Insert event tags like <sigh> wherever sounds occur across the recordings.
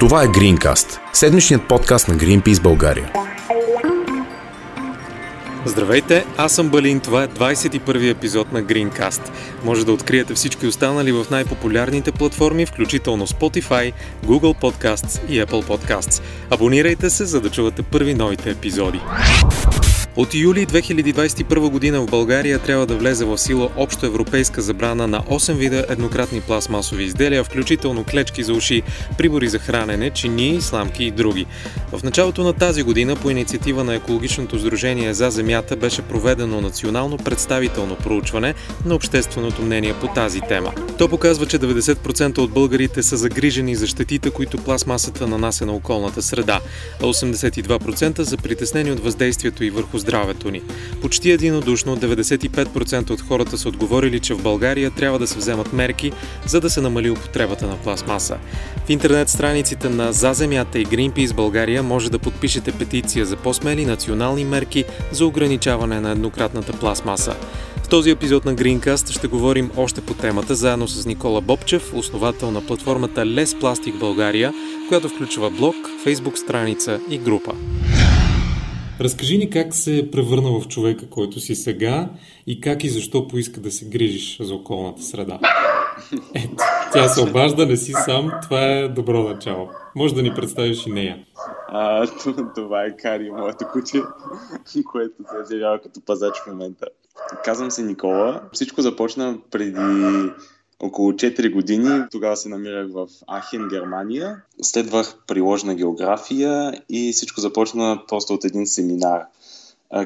Това е Greencast, седмичният подкаст на Greenpeace България. Здравейте, аз съм Балин, това е 21 епизод на Greencast. Може да откриете всички останали в най-популярните платформи, включително Spotify, Google Podcasts и Apple Podcasts. Абонирайте се, за да чувате първи новите епизоди. От юли 2021 година в България трябва да влезе в сила общо европейска забрана на 8 вида еднократни пластмасови изделия, включително клечки за уши, прибори за хранене, чини, сламки и други. В началото на тази година по инициатива на Екологичното сдружение за земята беше проведено национално представително проучване на общественото мнение по тази тема. То показва, че 90% от българите са загрижени за щетите, които пластмасата нанася на околната среда, а 82% за притеснени от въздействието и върху здравето ни. Почти единодушно 95% от хората са отговорили, че в България трябва да се вземат мерки, за да се намали употребата на пластмаса. В интернет страниците на За земята и Greenpeace България може да подпишете петиция за по-смели национални мерки за ограничаване на еднократната пластмаса. В този епизод на Greencast ще говорим още по темата, заедно с Никола Бобчев, основател на платформата Лес Пластик България, която включва блог, фейсбук страница и група. Разкажи ни как се превърна в човека, който си сега и как и защо поиска да се грижиш за околната среда. Ето, тя се обажда, не си сам, това е добро начало. Може да ни представиш и нея. А, <laughs> това е Кари, моето куче, <laughs> което се изявява като пазач в момента. Казвам се Никола. Всичко започна преди около 4 години. Тогава се намирах в Ахен, Германия. Следвах приложна география и всичко започна просто от един семинар,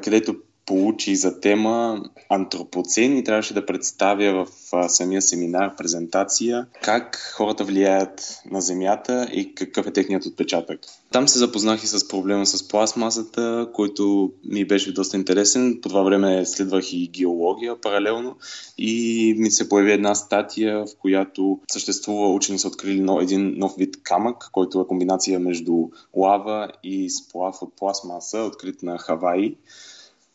където получи за тема антропоцен и трябваше да представя в самия семинар презентация как хората влияят на Земята и какъв е техният отпечатък. Там се запознах и с проблема с пластмасата, който ми беше доста интересен. По това време следвах и геология паралелно и ми се появи една статия, в която съществува, учени са открили един нов вид камък, който е комбинация между лава и сплав от пластмаса, открит на Хаваи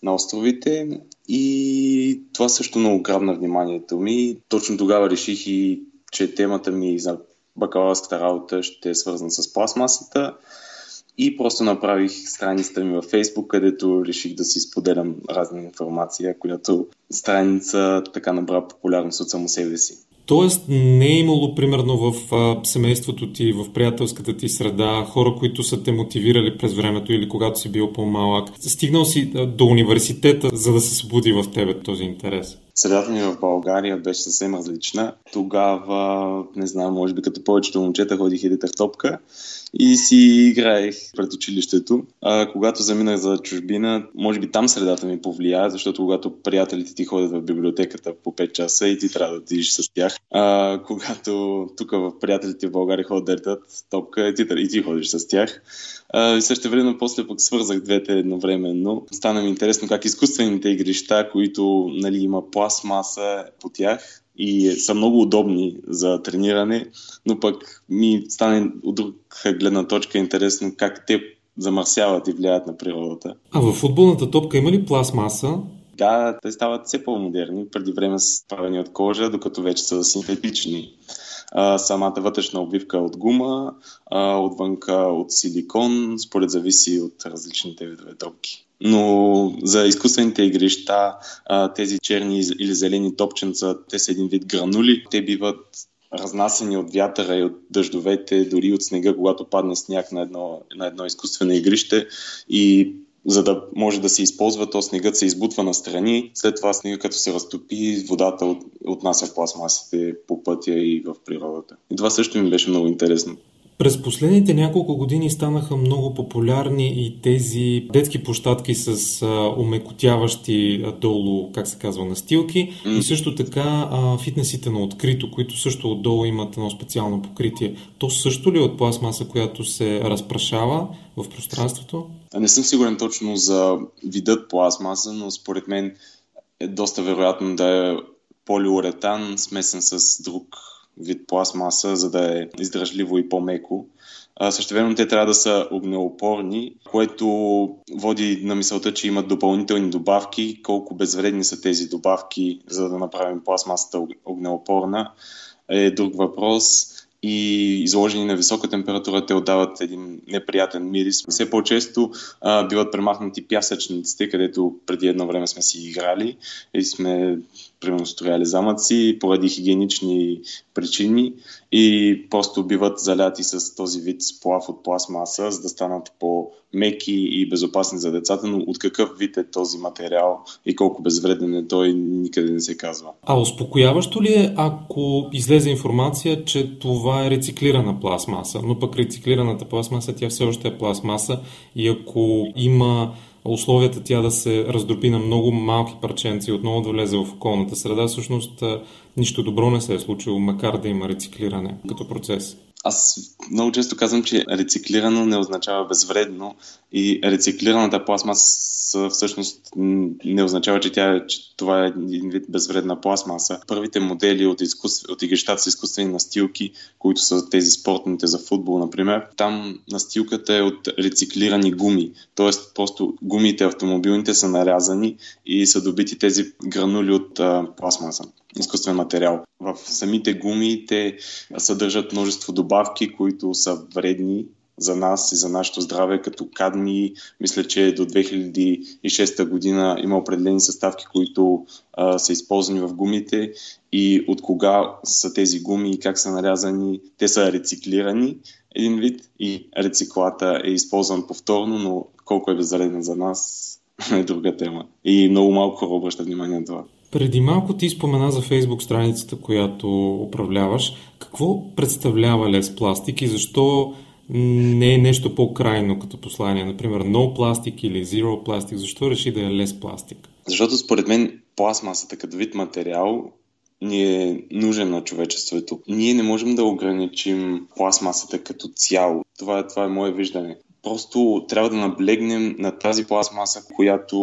на островите и това също много грабна вниманието ми. Точно тогава реших и, че темата ми за бакалавърската работа ще е свързана с пластмасата и просто направих страницата ми във Facebook, където реших да си споделям разна информация, която страница така набра популярност от само себе си. Тоест не е имало, примерно, в а, семейството ти, в приятелската ти среда, хора, които са те мотивирали през времето или когато си бил по-малък. Стигнал си а, до университета, за да се събуди в тебе този интерес. Средата ми в България беше съвсем различна. Тогава, не знам, може би като повечето момчета ходих и детах топка и си играех пред училището. А, когато заминах за чужбина, може би там средата ми повлия, защото когато приятелите ти ходят в библиотеката по 5 часа и ти трябва да отидеш с тях. А, когато тук в приятелите в България ходят да топка и ти, и ти ходиш с тях. А, и също време после пък свързах двете едновременно. Стана ми интересно как изкуствените игрища, които нали, има пластмаса по тях, и са много удобни за трениране, но пък ми стане от друга гледна точка интересно как те замърсяват и влияят на природата. А в футболната топка има ли пластмаса? Да, те стават все по-модерни. Преди време са правени от кожа, докато вече са синтетични. А, самата вътрешна обвивка е от гума, а, отвънка от силикон, според зависи от различните видове топки. Но за изкуствените игрища, тези черни или зелени топченца, те са един вид гранули. Те биват разнасени от вятъра и от дъждовете, дори от снега, когато падне сняг на едно, на едно изкуствено игрище и за да може да се използва, то снегът се избутва на страни. След това снега, като се разтопи, водата от, отнася пластмасите по пътя и в природата. И това също ми беше много интересно. През последните няколко години станаха много популярни и тези детски площадки с а, умекотяващи а, долу, как се казва, настилки mm. и също така а, фитнесите на открито, които също отдолу имат едно специално покритие. То също ли е от пластмаса, която се разпрашава в пространството? Не съм сигурен точно за видът пластмаса, но според мен е доста вероятно да е полиуретан, смесен с друг вид пластмаса, за да е издръжливо и по-меко. Същевременно те трябва да са огнеопорни, което води на мисълта, че имат допълнителни добавки. Колко безвредни са тези добавки, за да направим пластмасата огнеопорна, е друг въпрос. И изложени на висока температура, те отдават един неприятен мирис. Все по-често а, биват премахнати пясъчниците, където преди едно време сме си играли и сме примерно строяли замъци поради хигиенични причини и просто биват заляти с този вид сплав от пластмаса, за да станат по-меки и безопасни за децата, но от какъв вид е този материал и колко безвреден е той, никъде не се казва. А успокояващо ли е, ако излезе информация, че това е рециклирана пластмаса, но пък рециклираната пластмаса, тя все още е пластмаса и ако има условията тя да се раздропи на много малки парченца и отново да влезе в околната среда, всъщност нищо добро не се е случило, макар да има рециклиране като процес. Аз много често казвам, че рециклирано не означава безвредно и рециклираната пластмаса всъщност не означава, че, тя, че това е един вид безвредна пластмаса. Първите модели от, изкуств, от игрищата с изкуствени настилки, които са тези спортните за футбол, например, там настилката е от рециклирани гуми. Тоест, просто гумите автомобилните са нарязани и са добити тези гранули от а, пластмаса изкуствен материал. В самите гуми те съдържат множество добавки, които са вредни за нас и за нашето здраве, като кадми. Мисля, че до 2006 година има определени съставки, които а, са използвани в гумите и от кога са тези гуми и как са нарязани. Те са рециклирани един вид и рециклата е използван повторно, но колко е безреден за нас <laughs> е друга тема. И много малко хора обръщат внимание на това. Преди малко ти спомена за Фейсбук страницата, която управляваш. Какво представлява лес пластик и защо не е нещо по-крайно като послание? Например, no plastic или zero plastic. Защо реши да е лес пластик? Защото според мен пластмасата като вид материал ни е нужен на човечеството. Ние не можем да ограничим пластмасата като цяло. Това е, това е мое виждане. Просто трябва да наблегнем на тази пластмаса, която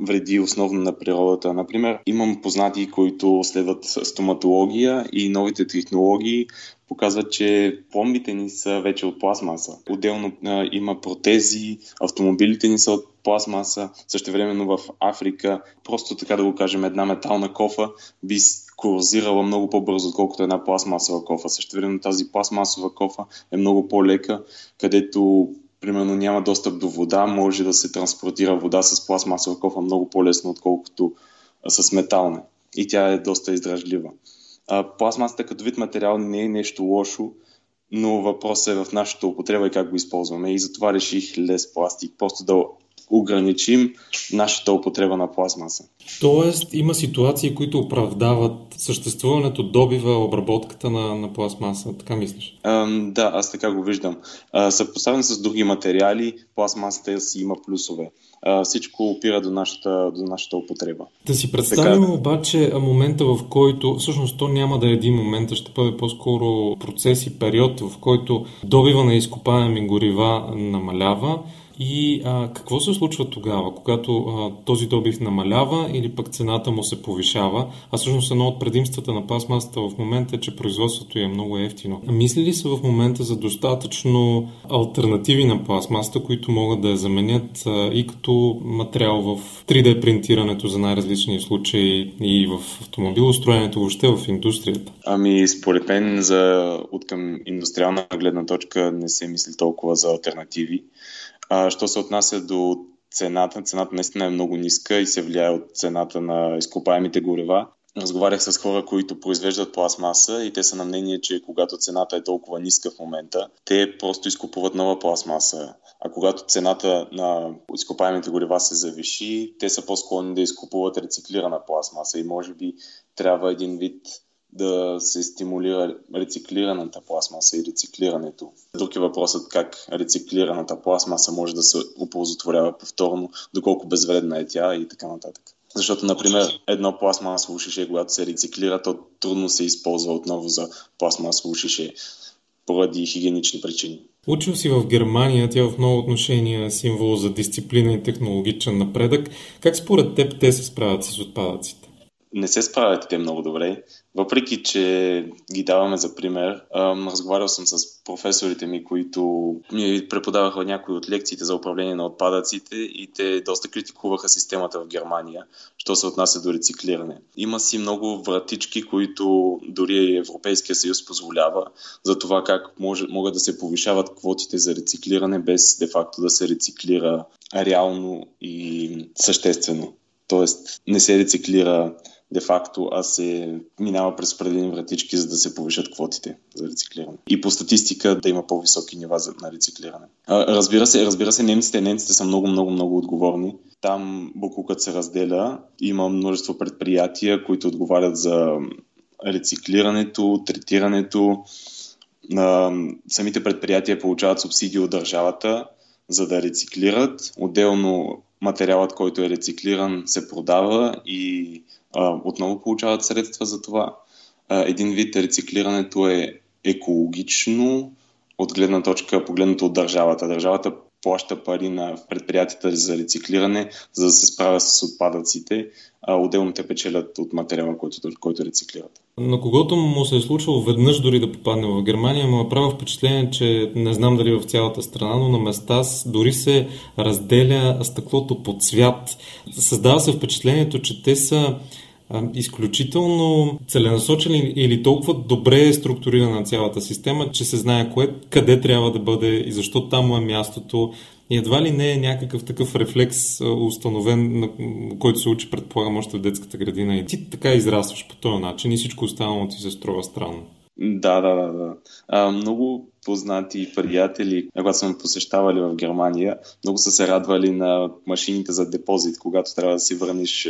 вреди основно на природата. Например, имам познати, които следват стоматология и новите технологии показват, че пломбите ни са вече от пластмаса. Отделно а, има протези, автомобилите ни са от пластмаса. Също времено в Африка, просто така да го кажем, една метална кофа би корозирала много по-бързо, отколкото една пластмасова кофа. Също времено тази пластмасова кофа е много по-лека, където примерно няма достъп до вода, може да се транспортира вода с пластмасова кофа много по-лесно, отколкото с метална. И тя е доста издръжлива. пластмасата като вид материал не е нещо лошо, но въпросът е в нашата употреба и как го използваме. И затова реших лес пластик. Просто да ограничим нашата употреба на пластмаса. Тоест има ситуации, които оправдават съществуването, добива, обработката на, на пластмаса, така мислиш? А, да, аз така го виждам. Съпоставен с други материали, пластмасата си има плюсове. А, всичко опира до нашата, до нашата употреба. Да си представим така... обаче момента, в който, всъщност то няма да е един момент, а ще бъде по-скоро процес и период, в който добива на изкопаеми горива намалява, и а, какво се случва тогава, когато а, този добив намалява или пък цената му се повишава? А всъщност едно от предимствата на пластмасата в момента е, че производството е много ефтино. Мисли ли се в момента за достатъчно альтернативи на пластмасата, които могат да я заменят а, и като материал в 3D принтирането за най-различни случаи и в автомобилостроенето, въобще в индустрията? Ами, според мен, за, от към индустриална гледна точка не се мисли толкова за альтернативи. А, що се отнася до цената, цената наистина е много ниска и се влияе от цената на изкопаемите горива. Разговарях с хора, които произвеждат пластмаса и те са на мнение, че когато цената е толкова ниска в момента, те просто изкупуват нова пластмаса. А когато цената на изкопаемите горива се завиши, те са по-склонни да изкупуват рециклирана пластмаса и може би трябва един вид да се стимулира рециклираната пластмаса и рециклирането. Друг е въпросът как рециклираната пластмаса може да се оползотворява повторно, доколко безвредна е тя и така нататък. Защото, например, едно пластмасово шише, когато се рециклира, то трудно се използва отново за пластмасово шише поради хигиенични причини. Учил си в Германия, тя в много отношения е символ за дисциплина и технологичен напредък. Как според теб те се справят с отпадъците? Не се справят те много добре, въпреки че ги даваме за пример. разговарял съм с професорите ми, които ми преподаваха някои от лекциите за управление на отпадъците и те доста критикуваха системата в Германия, що се отнася до рециклиране. Има си много вратички, които дори Европейския съюз позволява за това как може, могат да се повишават квотите за рециклиране без де-факто да се рециклира реално и съществено. Тоест не се рециклира де-факто, а се минава през определени вратички, за да се повишат квотите за рециклиране. И по статистика да има по-високи нива на рециклиране. Разбира се, разбира се, немците, немците са много, много, много отговорни. Там буклукът се разделя. Има множество предприятия, които отговарят за рециклирането, третирането. Самите предприятия получават субсидии от държавата, за да рециклират. Отделно материалът, който е рециклиран, се продава и отново получават средства за това. Един вид рециклирането е екологично от гледна точка, погледнато от държавата. Държавата плаща пари на предприятията за рециклиране, за да се справя с отпадъците, а отделно те печелят от материала, който, който рециклират. На когото му се е случило веднъж дори да попадне в Германия, му направя впечатление, че не знам дали в цялата страна, но на места дори се разделя стъклото по цвят. Създава се впечатлението, че те са изключително целенасочени или толкова добре е структурирана цялата система, че се знае кое, къде трябва да бъде и защо там е мястото. И едва ли не е някакъв такъв рефлекс установен, на който се учи, предполагам, още в детската градина. И ти така израстваш по този начин и всичко останало ти се струва странно. Да, да, да. да. А, много познати приятели, когато сме посещавали в Германия, много са се радвали на машините за депозит, когато трябва да си върнеш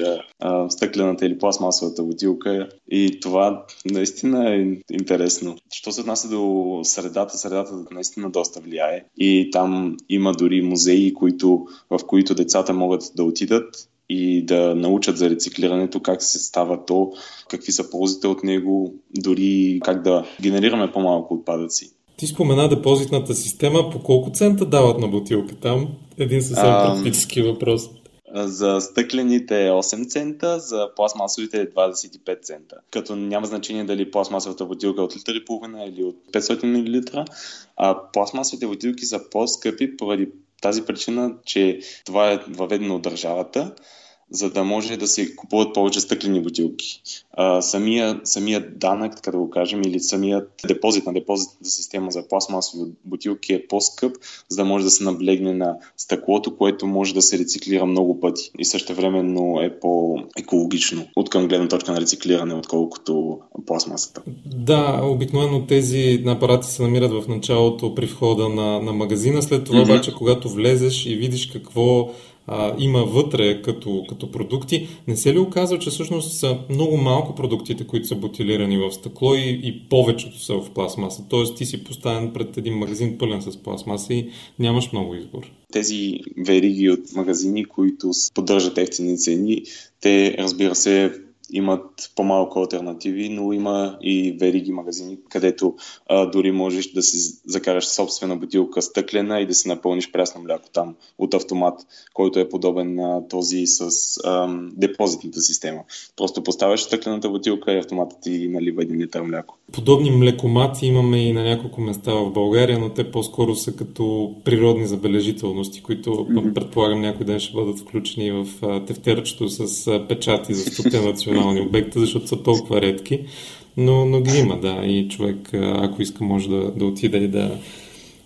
стъклената или пластмасовата бутилка. И това наистина е интересно. Що се отнася до средата, средата наистина доста влияе. И там има дори музеи, които, в които децата могат да отидат и да научат за рециклирането, как се става то, какви са ползите от него, дори как да генерираме по-малко отпадъци. Ти спомена депозитната система. По колко цента дават на бутилка там? Един съвсем а, практически въпрос. За стъклените е 8 цента, за пластмасовите е 25 цента. Като няма значение дали пластмасовата бутилка е от литър и половина или от 500 мл. А пластмасовите бутилки са по-скъпи поради тази причина, че това е въведено от държавата за да може да се купуват повече стъклени бутилки. А, самия, самият данък, така да го кажем, или самият депозит на депозитната система за пластмасови бутилки е по-скъп, за да може да се наблегне на стъклото, което може да се рециклира много пъти и също времено е по-екологично от към гледна точка на рециклиране, отколкото пластмасата. Да, обикновено тези апарати се намират в началото при входа на, на магазина, след това mm-hmm. обаче, когато влезеш и видиш какво а, има вътре като, като продукти, не се ли оказва, че всъщност са много малко продуктите, които са бутилирани в стъкло и, и повечето са в пластмаса? Тоест ти си поставен пред един магазин пълен с пластмаса и нямаш много избор. Тези вериги от магазини, които поддържат ефтини цени, те разбира се имат по-малко альтернативи, но има и вериги магазини, където а, дори можеш да си закараш собствена бутилка стъклена и да си напълниш прясно мляко там от автомат, който е подобен на този с а, депозитната система. Просто поставяш стъклената бутилка и автоматът ти налива един литър мляко. Подобни млекомати имаме и на няколко места в България, но те по-скоро са като природни забележителности, които mm-hmm. предполагам някой ден ще бъдат включени в тефтерчето с печати за ступен национални обекта, защото са толкова редки. Но, но ги има, да. И човек, ако иска, може да, да отиде и да,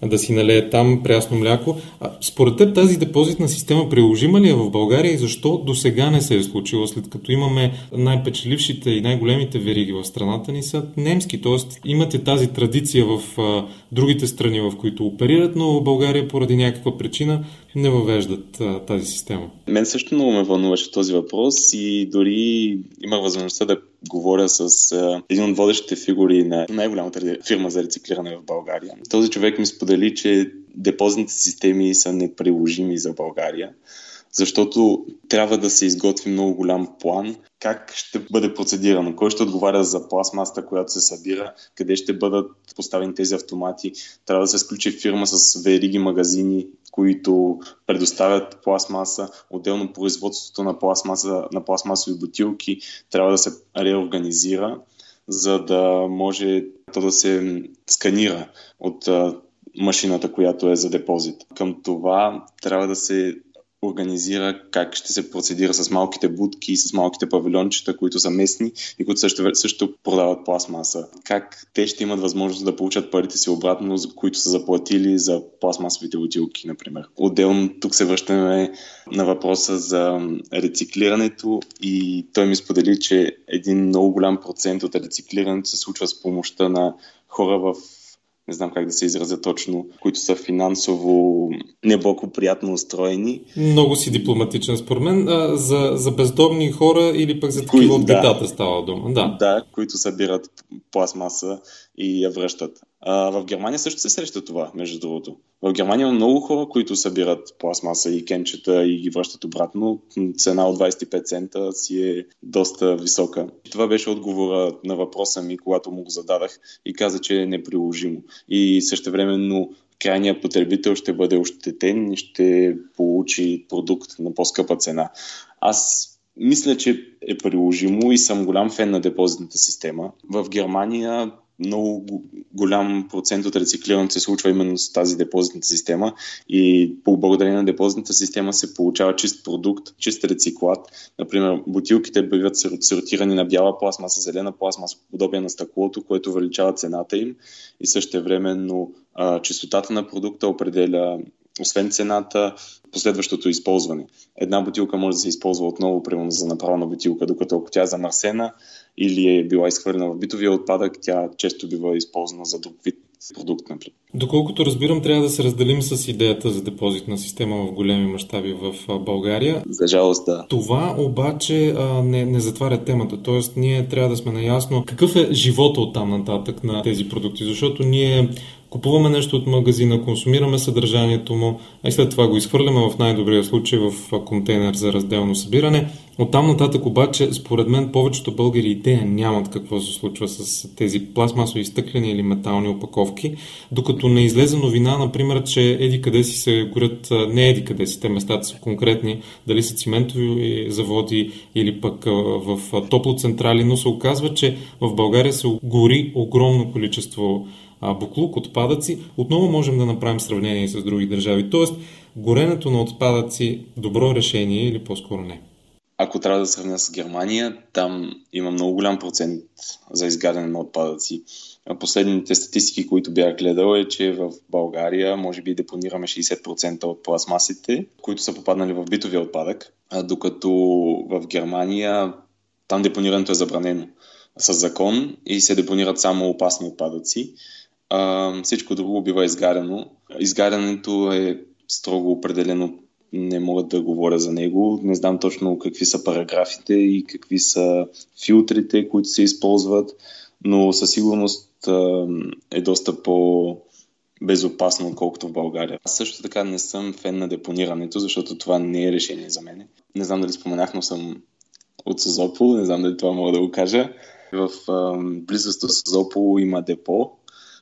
да си налее там прясно мляко. А, според теб тази депозитна система приложима ли е в България и защо до сега не се е случило, след като имаме най-печелившите и най-големите вериги в страната ни са немски, т.е. имате тази традиция в а, другите страни, в които оперират, но в България поради някаква причина не въвеждат а, тази система. Мен също много ме вълнуваше този въпрос и дори имах възможността да говоря с а, един от водещите фигури на най-голямата фирма за рециклиране в България. Този човек ми сподели, че депозитните системи са неприложими за България защото трябва да се изготви много голям план как ще бъде процедирано, кой ще отговаря за пластмасата, която се събира, къде ще бъдат поставени тези автомати. Трябва да се сключи фирма с вериги магазини, които предоставят пластмаса, отделно производството на, пластмаса, на пластмасови бутилки трябва да се реорганизира, за да може то да се сканира от машината, която е за депозит. Към това трябва да се организира как ще се процедира с малките будки с малките павилиончета, които са местни и които също, също продават пластмаса. Как те ще имат възможност да получат парите си обратно, които са заплатили за пластмасовите бутилки, например. Отделно тук се връщаме на въпроса за рециклирането и той ми сподели, че един много голям процент от рециклирането се случва с помощта на хора в не знам как да се изразя точно, които са финансово неблагоприятно устроени. Много си дипломатичен според мен. А, за, за бездомни хора или пък за такива от гетата да, става дума. Да. да, които събират пластмаса и я връщат. А, в Германия също се среща това, между другото. В Германия има много хора, които събират пластмаса и кенчета и ги връщат обратно. Цена от 25 цента си е доста висока. Това беше отговора на въпроса ми, когато му го зададах и каза, че е неприложимо. И същевременно крайният потребител ще бъде ощетен и ще получи продукт на по-скъпа цена. Аз мисля, че е приложимо и съм голям фен на депозитната система. В Германия много голям процент от рециклирането се случва именно с тази депозитна система и по благодарение на депозитната система се получава чист продукт, чист рециклат. Например, бутилките биват сортирани на бяла пластмаса, зелена пластмаса, подобие на стъклото, което увеличава цената им и също времено чистотата на продукта определя освен цената, последващото използване. Една бутилка може да се използва отново, примерно за направена бутилка, докато ако тя е замърсена или е била изхвърлена в битовия отпадък, тя често бива използвана за друг вид продукт, например. Доколкото разбирам, трябва да се разделим с идеята за депозитна система в големи мащаби в България. За жалост, да. Това обаче а, не, не затваря темата. Тоест, ние трябва да сме наясно какъв е живота от там нататък на тези продукти, защото ние Купуваме нещо от магазина, консумираме съдържанието му, а и след това го изхвърляме в най-добрия случай в контейнер за разделно събиране. От там нататък обаче, според мен, повечето българи идея нямат какво се случва с тези пластмасови стъклени или метални опаковки, докато не излезе новина, например, че еди къде си се горят, не еди къде си, те местата са конкретни, дали са циментови заводи или пък в топлоцентрали, но се оказва, че в България се гори огромно количество а, буклук, отпадъци, отново можем да направим сравнение с други държави. Тоест, горенето на отпадъци добро решение или по-скоро не? Ако трябва да сравня с Германия, там има много голям процент за изгаряне на отпадъци. Последните статистики, които бях гледал е, че в България може би депонираме 60% от пластмасите, които са попаднали в битовия отпадък, докато в Германия там депонирането е забранено с закон и се депонират само опасни отпадъци а, всичко друго бива изгаряно. Изгарянето е строго определено, не мога да говоря за него. Не знам точно какви са параграфите и какви са филтрите, които се използват, но със сигурност а, е доста по безопасно, отколкото в България. Аз също така не съм фен на депонирането, защото това не е решение за мен. Не знам дали споменах, но съм от Созопол, не знам дали това мога да го кажа. В близост до Созопол има депо,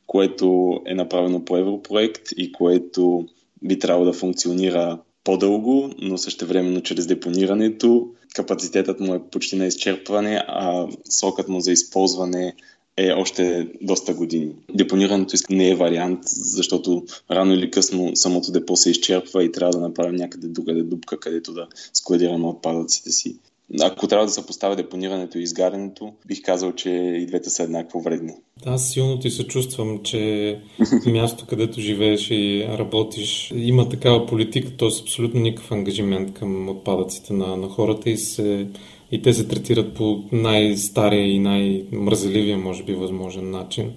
което е направено по европроект и което би трябвало да функционира по-дълго, но същевременно чрез депонирането капацитетът му е почти на изчерпване, а срокът му за използване е още доста години. Депонирането не е вариант, защото рано или късно самото депо се изчерпва и трябва да направим някъде другаде дупка, където да складираме отпадъците си. Ако трябва да се поставя депонирането и изгарянето, бих казал, че и двете са еднакво вредни. Аз силно ти се чувствам, че <laughs> място, където живееш и работиш, има такава политика, т.е. абсолютно никакъв ангажимент към отпадъците на, на хората и, се, и те се третират по най-стария и най-мързеливия, може би, възможен начин.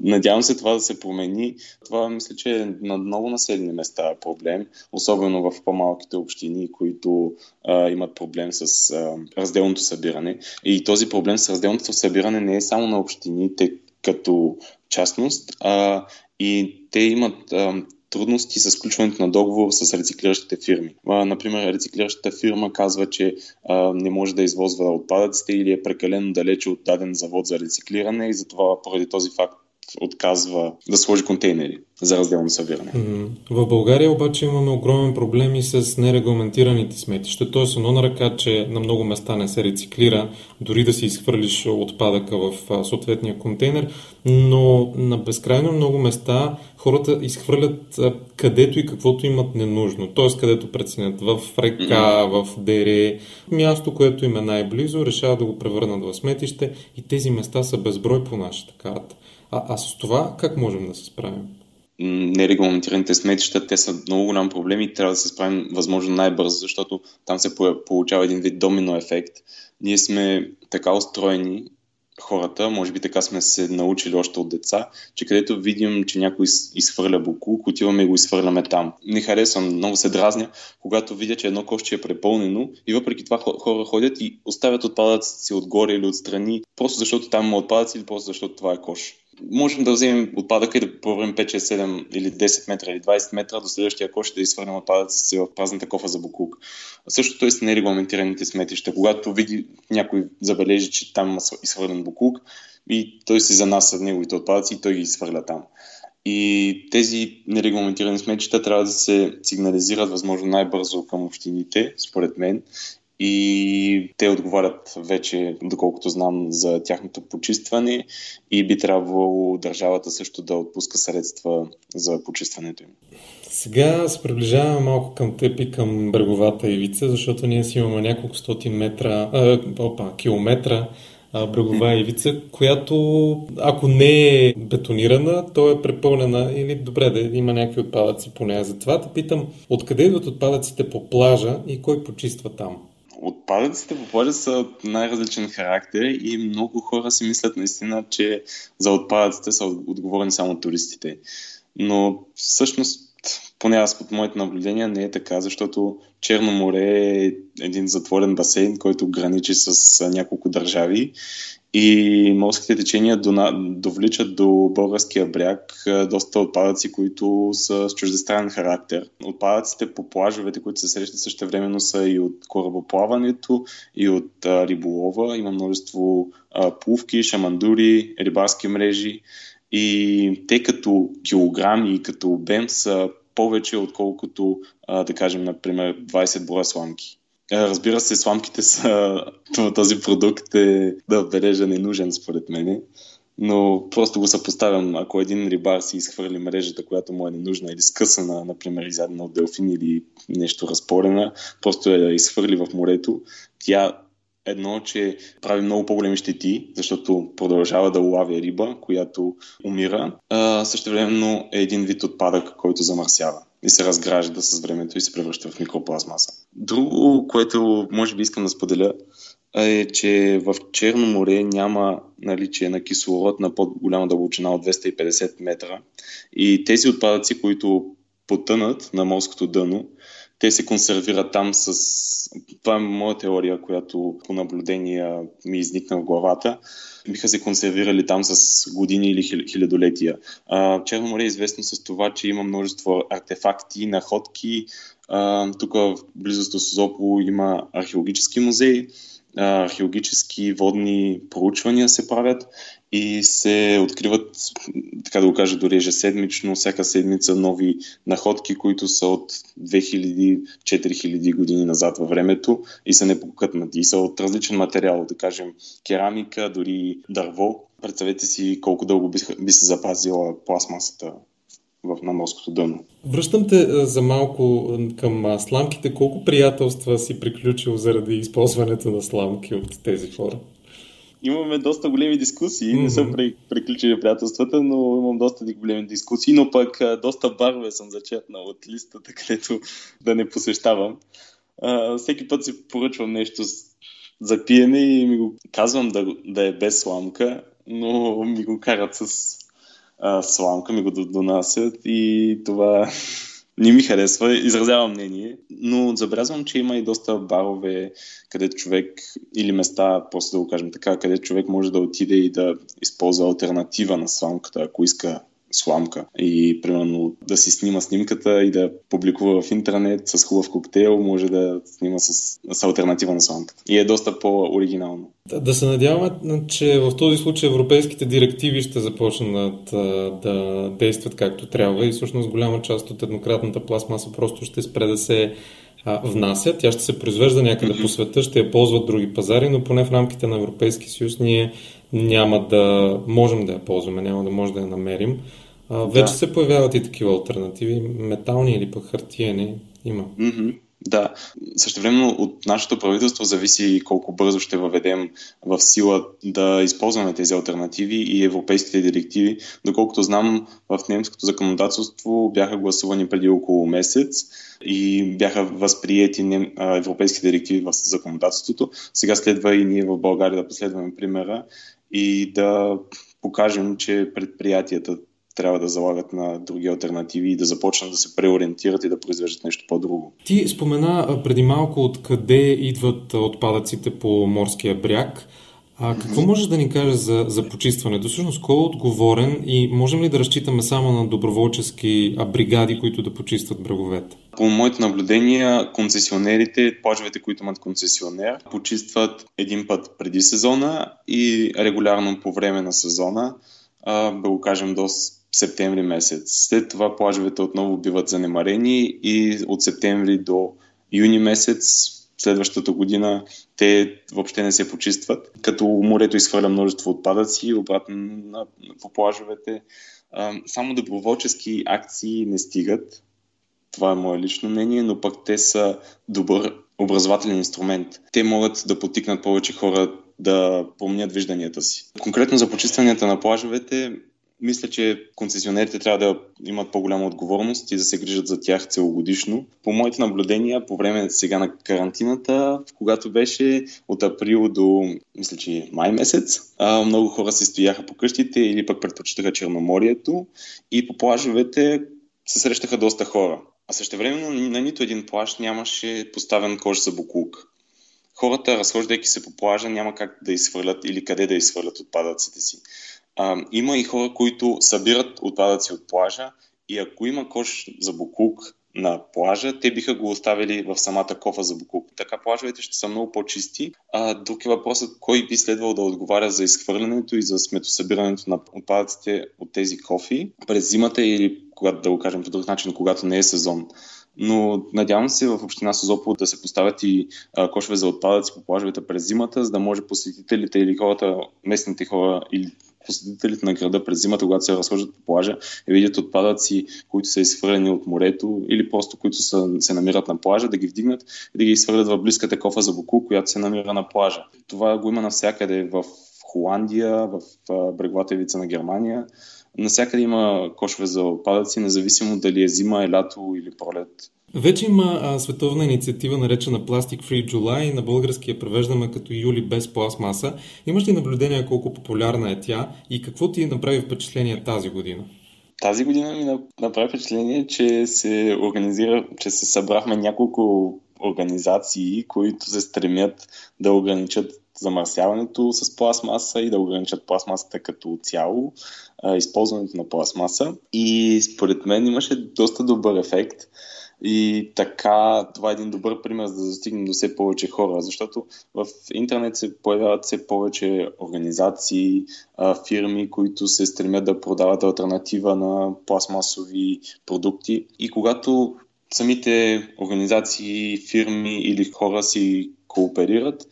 Надявам се това да се промени. Това мисля, че е на много населени места проблем, особено в по-малките общини, които а, имат проблем с а, разделното събиране. И този проблем с разделното събиране не е само на общините като частност, а и те имат а, трудности с включването на договор с рециклиращите фирми. Например, рециклиращата фирма казва, че не може да извозва отпадъците или е прекалено далече от даден завод за рециклиране и затова поради този факт отказва да сложи контейнери. за разделно събиране. В България обаче имаме огромен проблеми с нерегламентираните сметища. Тоест едно на ръка, че на много места не се рециклира, дори да си изхвърлиш отпадъка в съответния контейнер, но на безкрайно много места хората изхвърлят където и каквото имат ненужно. Тоест където преценят в река, в дере, място, което им е най-близо, решават да го превърнат в сметище и тези места са безброй по нашата карта. А, а с това как можем да се справим? нерегламентираните сметища, те са много голям проблем и трябва да се справим възможно най-бързо, защото там се получава един вид домино ефект. Ние сме така устроени, хората, може би така сме се научили още от деца, че където видим, че някой изхвърля буклук, отиваме и го изхвърляме там. Не харесвам, много се дразня, когато видя, че едно кошче е препълнено и въпреки това хора ходят и оставят отпадъците си отгоре или отстрани, просто защото там има отпадъци или просто защото това е кош можем да вземем отпадъка и да проверим 5, 6, 7 или 10 метра или 20 метра до следващия кош да изхвърлим отпадъци си в празната кофа за буклук. Същото е с нерегламентираните сметища. Когато види някой забележи, че там има изхвърлен буклук и той си занася неговите отпадъци и той ги изхвърля там. И тези нерегламентирани сметища трябва да се сигнализират възможно най-бързо към общините, според мен, и те отговарят вече, доколкото знам, за тяхното почистване и би трябвало държавата също да отпуска средства за почистването им. Сега се приближаваме малко към теб и към бреговата ивица, защото ние си имаме няколко стотин метра, а, опа, километра брегова ивица, която ако не е бетонирана, то е препълнена или добре да има някакви отпадъци по нея. Затова те питам, откъде идват отпадъците по плажа и кой почиства там? Отпадъците по плажа са от най-различен характер и много хора си мислят наистина, че за отпадъците са отговорни само туристите. Но всъщност, поне аз под моите наблюдения, не е така, защото Черно море е един затворен басейн, който граничи с няколко държави и морските течения довличат до българския бряг доста отпадъци, които са с чуждестранен характер. Отпадъците по плажовете, които се срещат също времено са и от корабоплаването, и от риболова. Има множество плувки, шамандури, рибарски мрежи. И те като килограми и като обем са повече, отколкото, да кажем, например, 20 броя сламки. Разбира се, сламките са <laughs> този продукт е да отбележа ненужен според мен, но просто го съпоставям. Ако един рибар си изхвърли мрежата, която му е ненужна или скъсана, например, изядена от делфин или нещо разпорена, просто я изхвърли в морето, тя едно, че прави много по-големи щети, защото продължава да улавя риба, която умира. А, също времено е един вид отпадък, който замърсява и се разгражда с времето и се превръща в микроплазмаса. Друго, което може би искам да споделя, е, че в Черно море няма наличие на кислород на по-голяма дълбочина от 250 метра и тези отпадъци, които потънат на морското дъно, те се консервират там с... Това е моя теория, която по наблюдения ми изникна в главата. Биха се консервирали там с години или хилядолетия. Черно море е известно с това, че има множество артефакти, находки. Тук в близост до Созопо има археологически музей, археологически водни проучвания се правят и се откриват, така да го кажа, дори ежеседмично, всяка седмица нови находки, които са от 2000-4000 години назад във времето и са непокътнати и са от различен материал, да кажем керамика, дори дърво. Представете си колко дълго би, би се запазила пластмасата в, на морското дъно. Връщам те за малко към сламките. Колко приятелства си приключил заради използването на сламки от тези хора? имаме доста големи дискусии. Mm-hmm. Не съм приключили приятелствата, но имам доста големи дискусии, но пък доста барове съм зачетнал от листата, <laughs> където да не посещавам. А, всеки път си поръчвам нещо за пиене и ми го казвам да, да е без сламка, но ми го карат с а, сламка, ми го донасят и това <laughs> не ми харесва, изразявам мнение, но забелязвам, че има и доста барове, където човек, или места, просто да го кажем така, където човек може да отиде и да използва альтернатива на сламката, ако иска сламка. И примерно да си снима снимката и да публикува в интернет с хубав коктейл, може да снима с, с альтернатива на сламката. И е доста по-оригинално. Да, да се надяваме, че в този случай европейските директиви ще започнат а, да действат както трябва и всъщност голяма част от еднократната пластмаса просто ще спре да се а, внася. Тя ще се произвежда някъде mm-hmm. по света, ще я ползват други пазари, но поне в рамките на Европейски съюз ние няма да можем да я ползваме, няма да може да я намерим. А, вече да. се появяват и такива альтернативи, метални или пък хартиени има. Mm-hmm. Да, същевременно от нашето правителство зависи колко бързо ще въведем в сила да използваме тези альтернативи и европейските директиви. Доколкото знам, в немското законодателство бяха гласувани преди около месец и бяха възприети европейски директиви в законодателството. Сега следва и ние в България да последваме примера и да покажем, че предприятията трябва да залагат на други альтернативи и да започнат да се преориентират и да произвеждат нещо по-друго. Ти спомена преди малко откъде идват отпадъците по морския бряг. А какво можеш да ни кажеш за, за почистването? Всъщност, кой е отговорен и можем ли да разчитаме само на доброволчески бригади, които да почистват бреговете? По моите наблюдения, концесионерите, плажовете, които имат концесионер, почистват един път преди сезона и регулярно по време на сезона, да го кажем до септември месец. След това плажовете отново биват занемарени и от септември до юни месец следващата година те въобще не се почистват. Като морето изхвърля множество отпадъци обратно по плажовете. Само доброволчески акции не стигат. Това е мое лично мнение, но пък те са добър образователен инструмент. Те могат да потикнат повече хора да помнят вижданията си. Конкретно за почистванията на плажовете, мисля, че концесионерите трябва да имат по-голяма отговорност и да се грижат за тях целогодишно. По моите наблюдения, по време сега на карантината, когато беше от април до, мисля, че май месец, много хора се стояха по къщите или пък предпочитаха Черноморието и по плажовете се срещаха доста хора. А също време на нито един плаж нямаше поставен кош за буклук. Хората, разхождайки се по плажа, няма как да изхвърлят или къде да изхвърлят отпадъците си. А, има и хора, които събират отпадъци от плажа и ако има кош за буклук на плажа, те биха го оставили в самата кофа за буклук. Така плажовете ще са много по-чисти. А, друг е въпросът кой би следвал да отговаря за изхвърлянето и за сметосъбирането на отпадъците от тези кофи през зимата или когато да го кажем по друг начин, когато не е сезон. Но надявам се в община Созопол да се поставят и а, кошове за отпадъци по плажовете през зимата, за да може посетителите или хората, местните хора или посетителите на града през зимата, когато се разхождат по плажа и видят отпадъци, които са изхвърлени от морето или просто които са, се намират на плажа, да ги вдигнат и да ги изхвърлят в близката кофа за буку, която се намира на плажа. Това го има навсякъде в Холандия, в бреговата ивица на Германия. Насякъде има кошове за отпадъци, независимо дали е зима, е лято или пролет. Вече има а, световна инициатива, наречена Plastic Free July. На български я превеждаме като Юли без пластмаса. Имаш ли наблюдение колко популярна е тя и какво ти направи впечатление тази година? Тази година ми направи впечатление, че се организира, че се събрахме няколко организации, които се стремят да ограничат замърсяването с пластмаса и да ограничат пластмасата като цяло, използването на пластмаса. И според мен имаше доста добър ефект. И така, това е един добър пример за да достигнем до все повече хора, защото в интернет се появяват все повече организации, фирми, които се стремят да продават альтернатива на пластмасови продукти. И когато самите организации, фирми или хора си кооперират,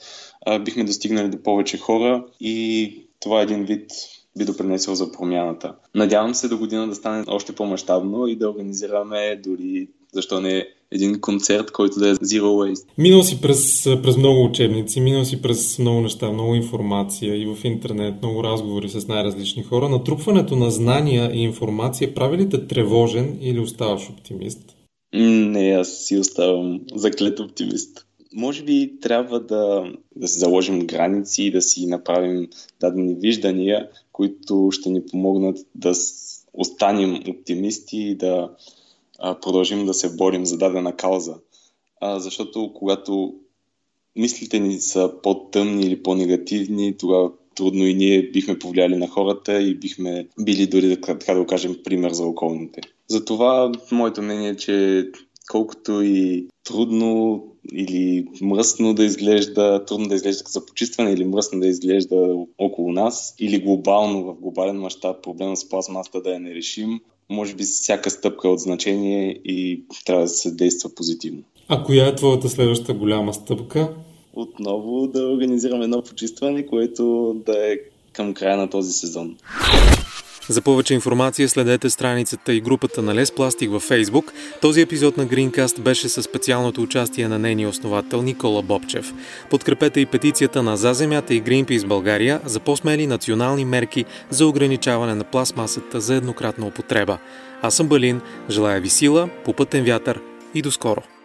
бихме достигнали до повече хора и това е един вид би допринесъл за промяната. Надявам се до година да стане още по-масштабно и да организираме дори защо не един концерт, който да е Zero Waste. Минал си през, през много учебници, минал си през много неща, много информация и в интернет, много разговори с най-различни хора. Натрупването на знания и информация прави ли те тревожен или оставаш оптимист? Не, аз си оставам заклет оптимист. Може би трябва да, да си заложим граници и да си направим дадени виждания, които ще ни помогнат да останем оптимисти и да а, продължим да се борим за дадена кауза. А, защото когато мислите ни са по-тъмни или по-негативни, тогава трудно и ние бихме повлияли на хората и бихме били дори, така да го кажем, пример за околните. Затова моето мнение е, че колкото и трудно или мръсно да изглежда, трудно да изглежда за почистване или мръсно да изглежда около нас, или глобално в глобален мащаб проблема с пластмасата да я не решим, може би всяка стъпка е от значение и трябва да се действа позитивно. А коя е твоята следваща голяма стъпка? Отново да организираме едно почистване, което да е към края на този сезон. За повече информация следете страницата и групата на Лес Пластик във Facebook. Този епизод на Greencast беше със специалното участие на нейния основател Никола Бобчев. Подкрепете и петицията на За земята и Greenpeace България за по-смели национални мерки за ограничаване на пластмасата за еднократна употреба. Аз съм Балин, желая ви сила, попътен вятър и до скоро!